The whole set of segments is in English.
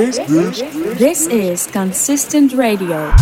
This, this, this, is Consistent Radio.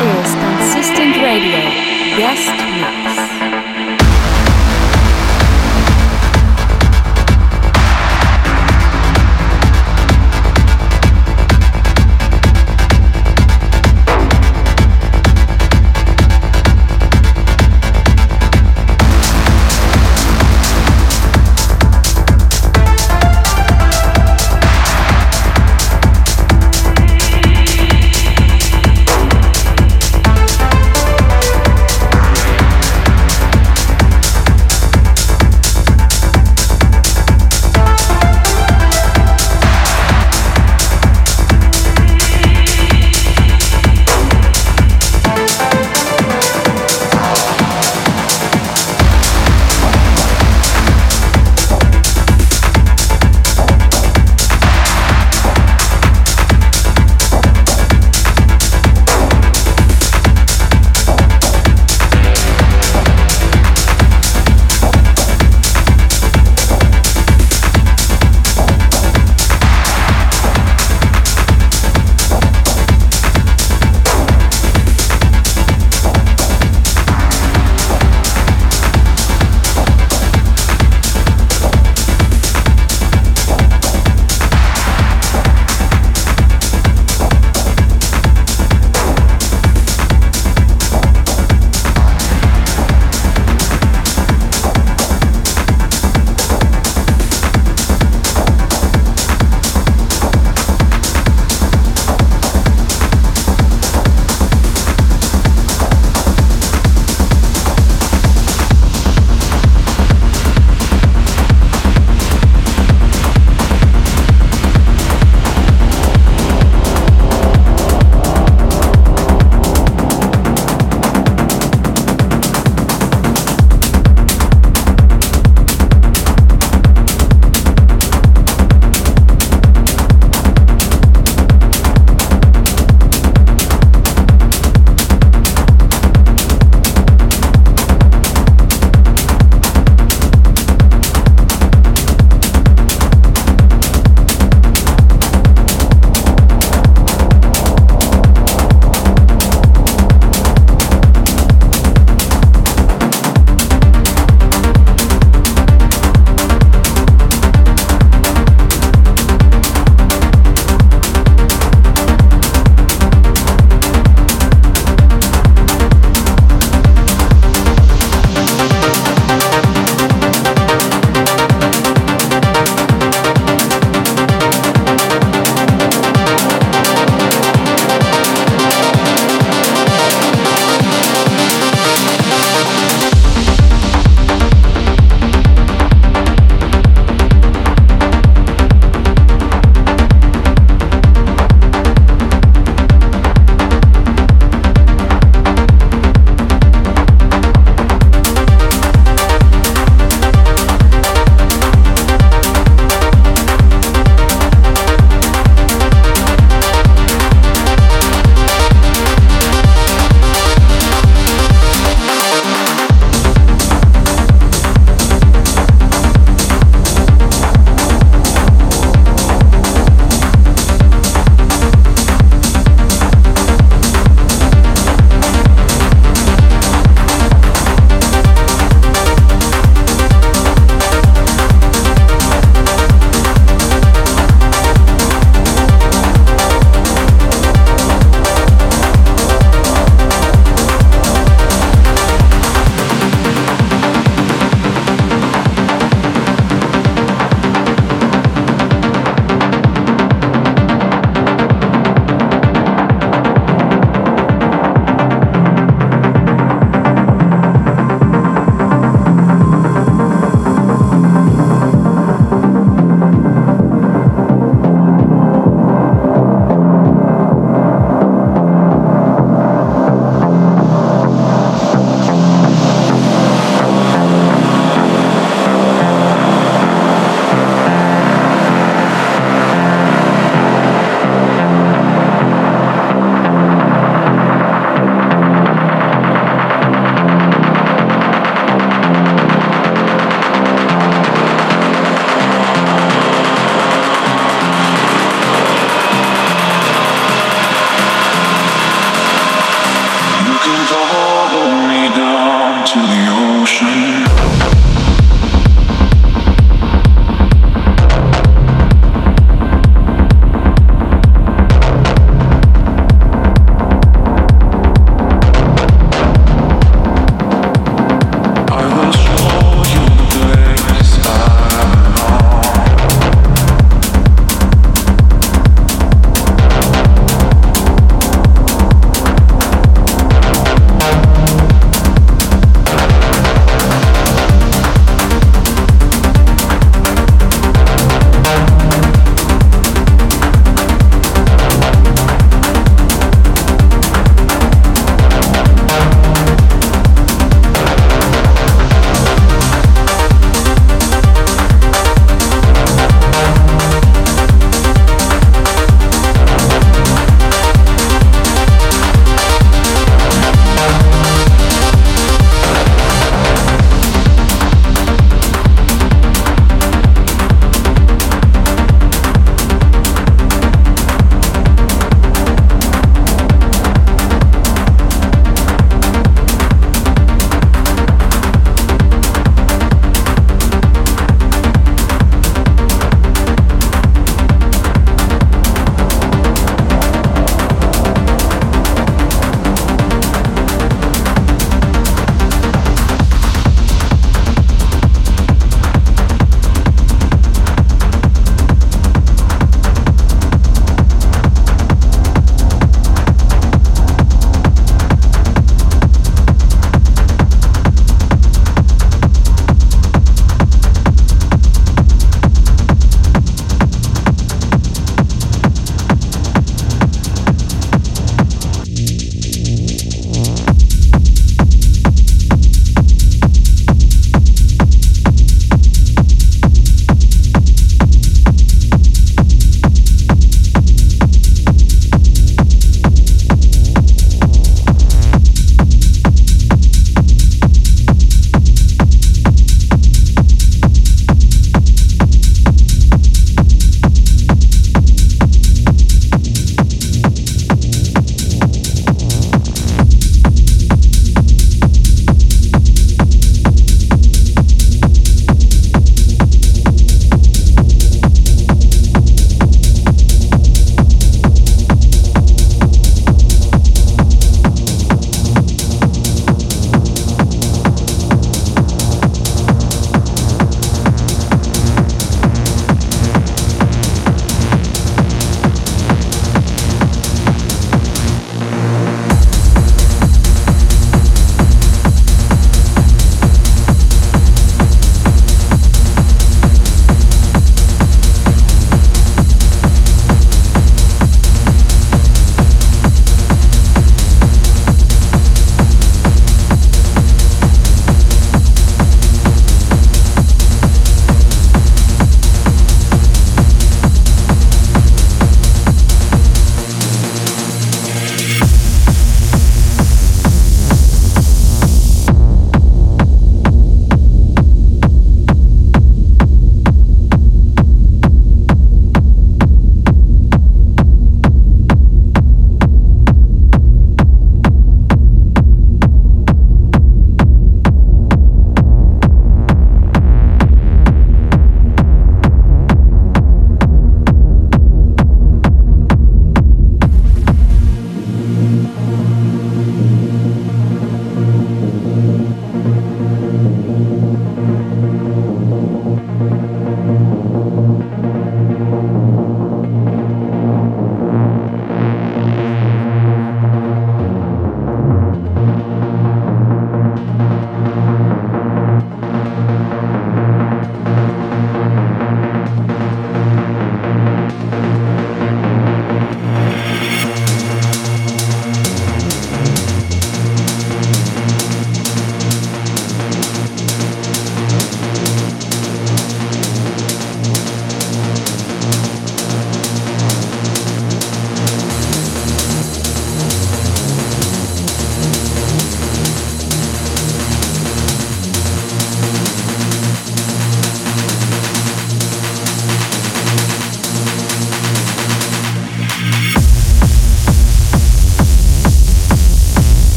is Consistent Radio. Guest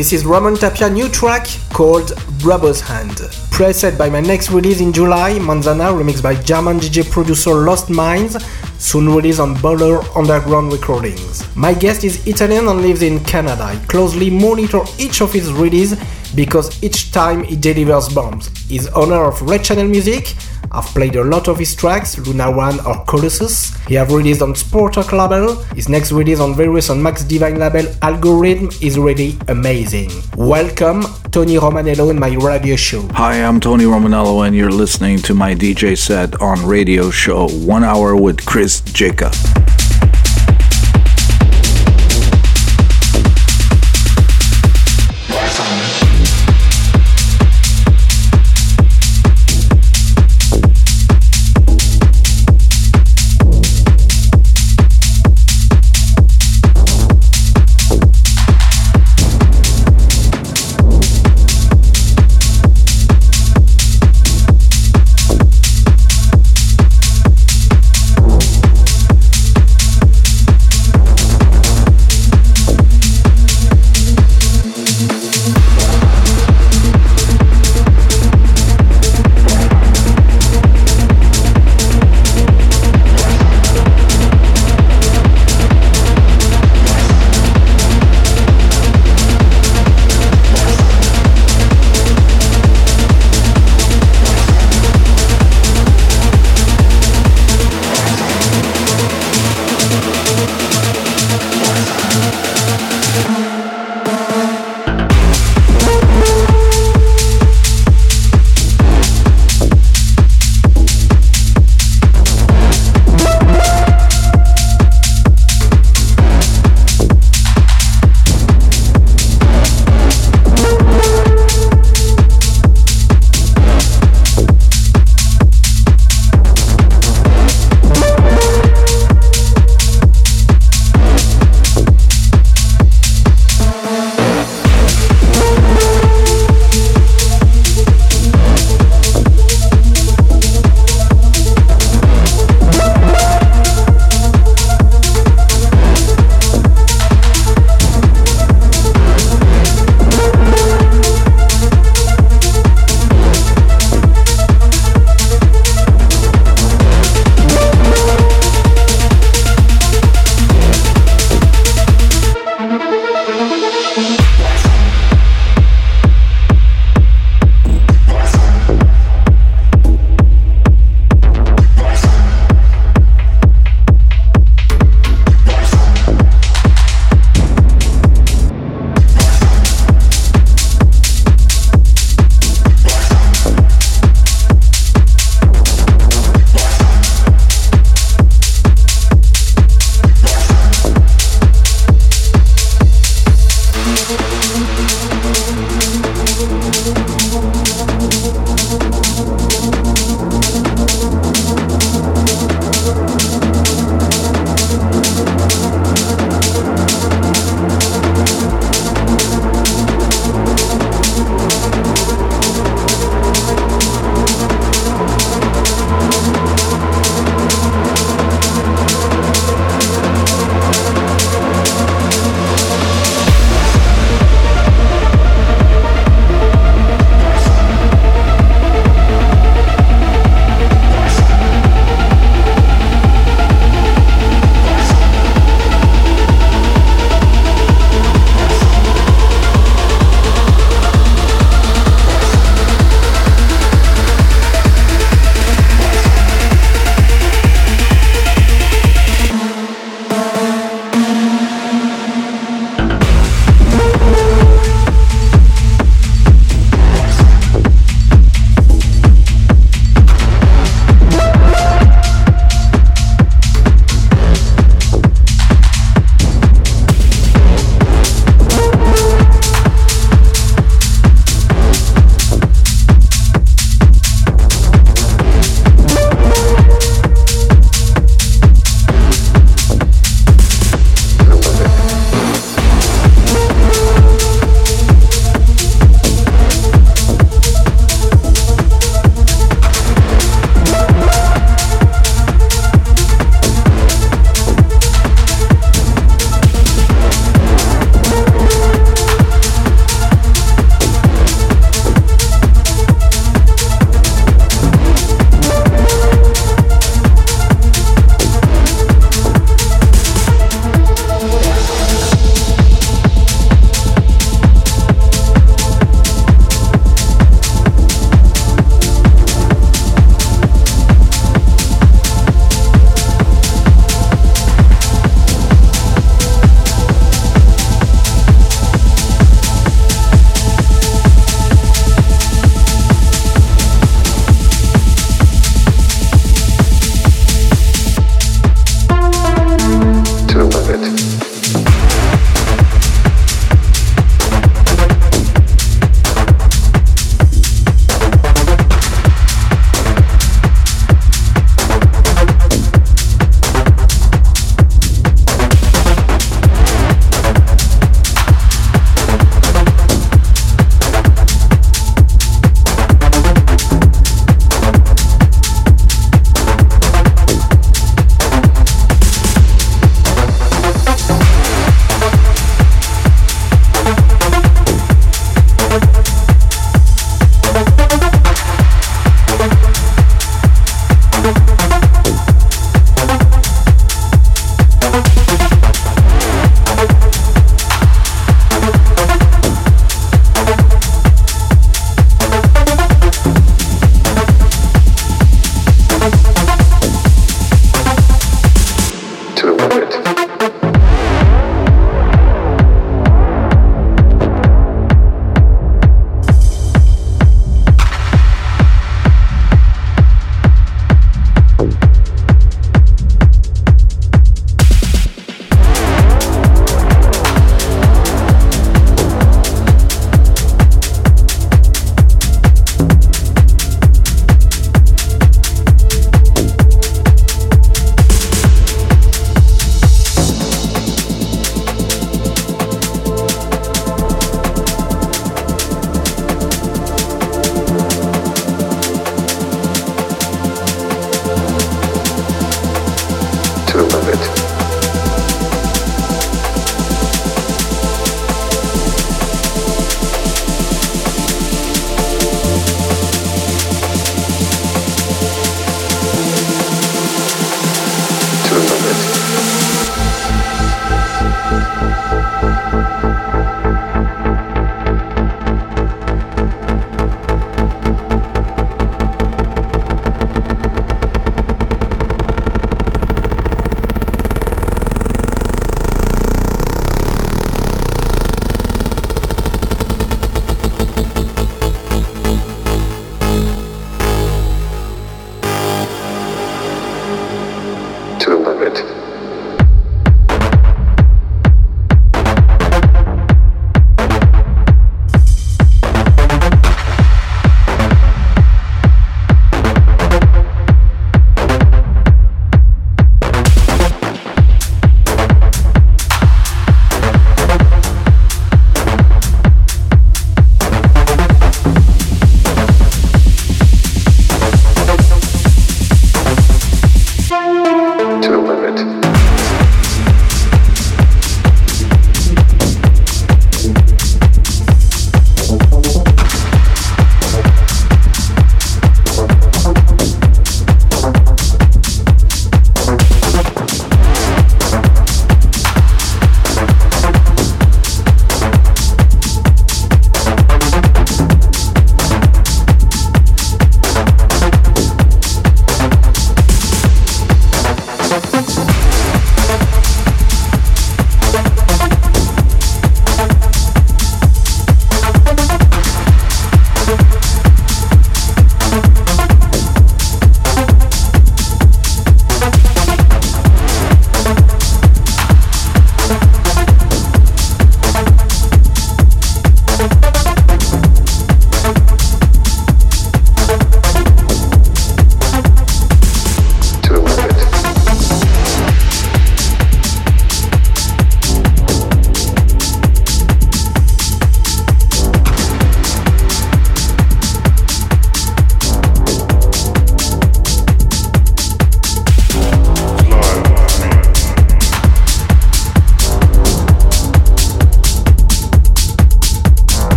This is Ramon Tapia new track called Brother's Hand. Preset by my next release in July, Manzana remixed by German DJ producer Lost Minds, soon released on Boulder Underground Recordings. My guest is Italian and lives in Canada. I closely monitor each of his releases because each time he delivers bombs. He's owner of Red Channel Music, I've played a lot of his tracks, Luna One or Colossus. He have released on Sportalk label. His next release on various on Max Divine label Algorithm is really amazing. Welcome, Tony Romanello in my radio show. Hi, I'm Tony Romanello and you're listening to my DJ set on radio show One Hour with Chris Jacob.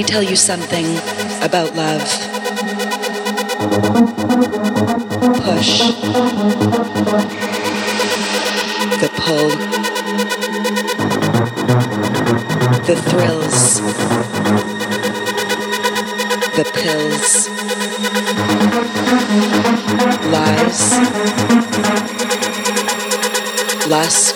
Tell you something about love. Push. The pull. The thrills. The pills. Lies. Lust.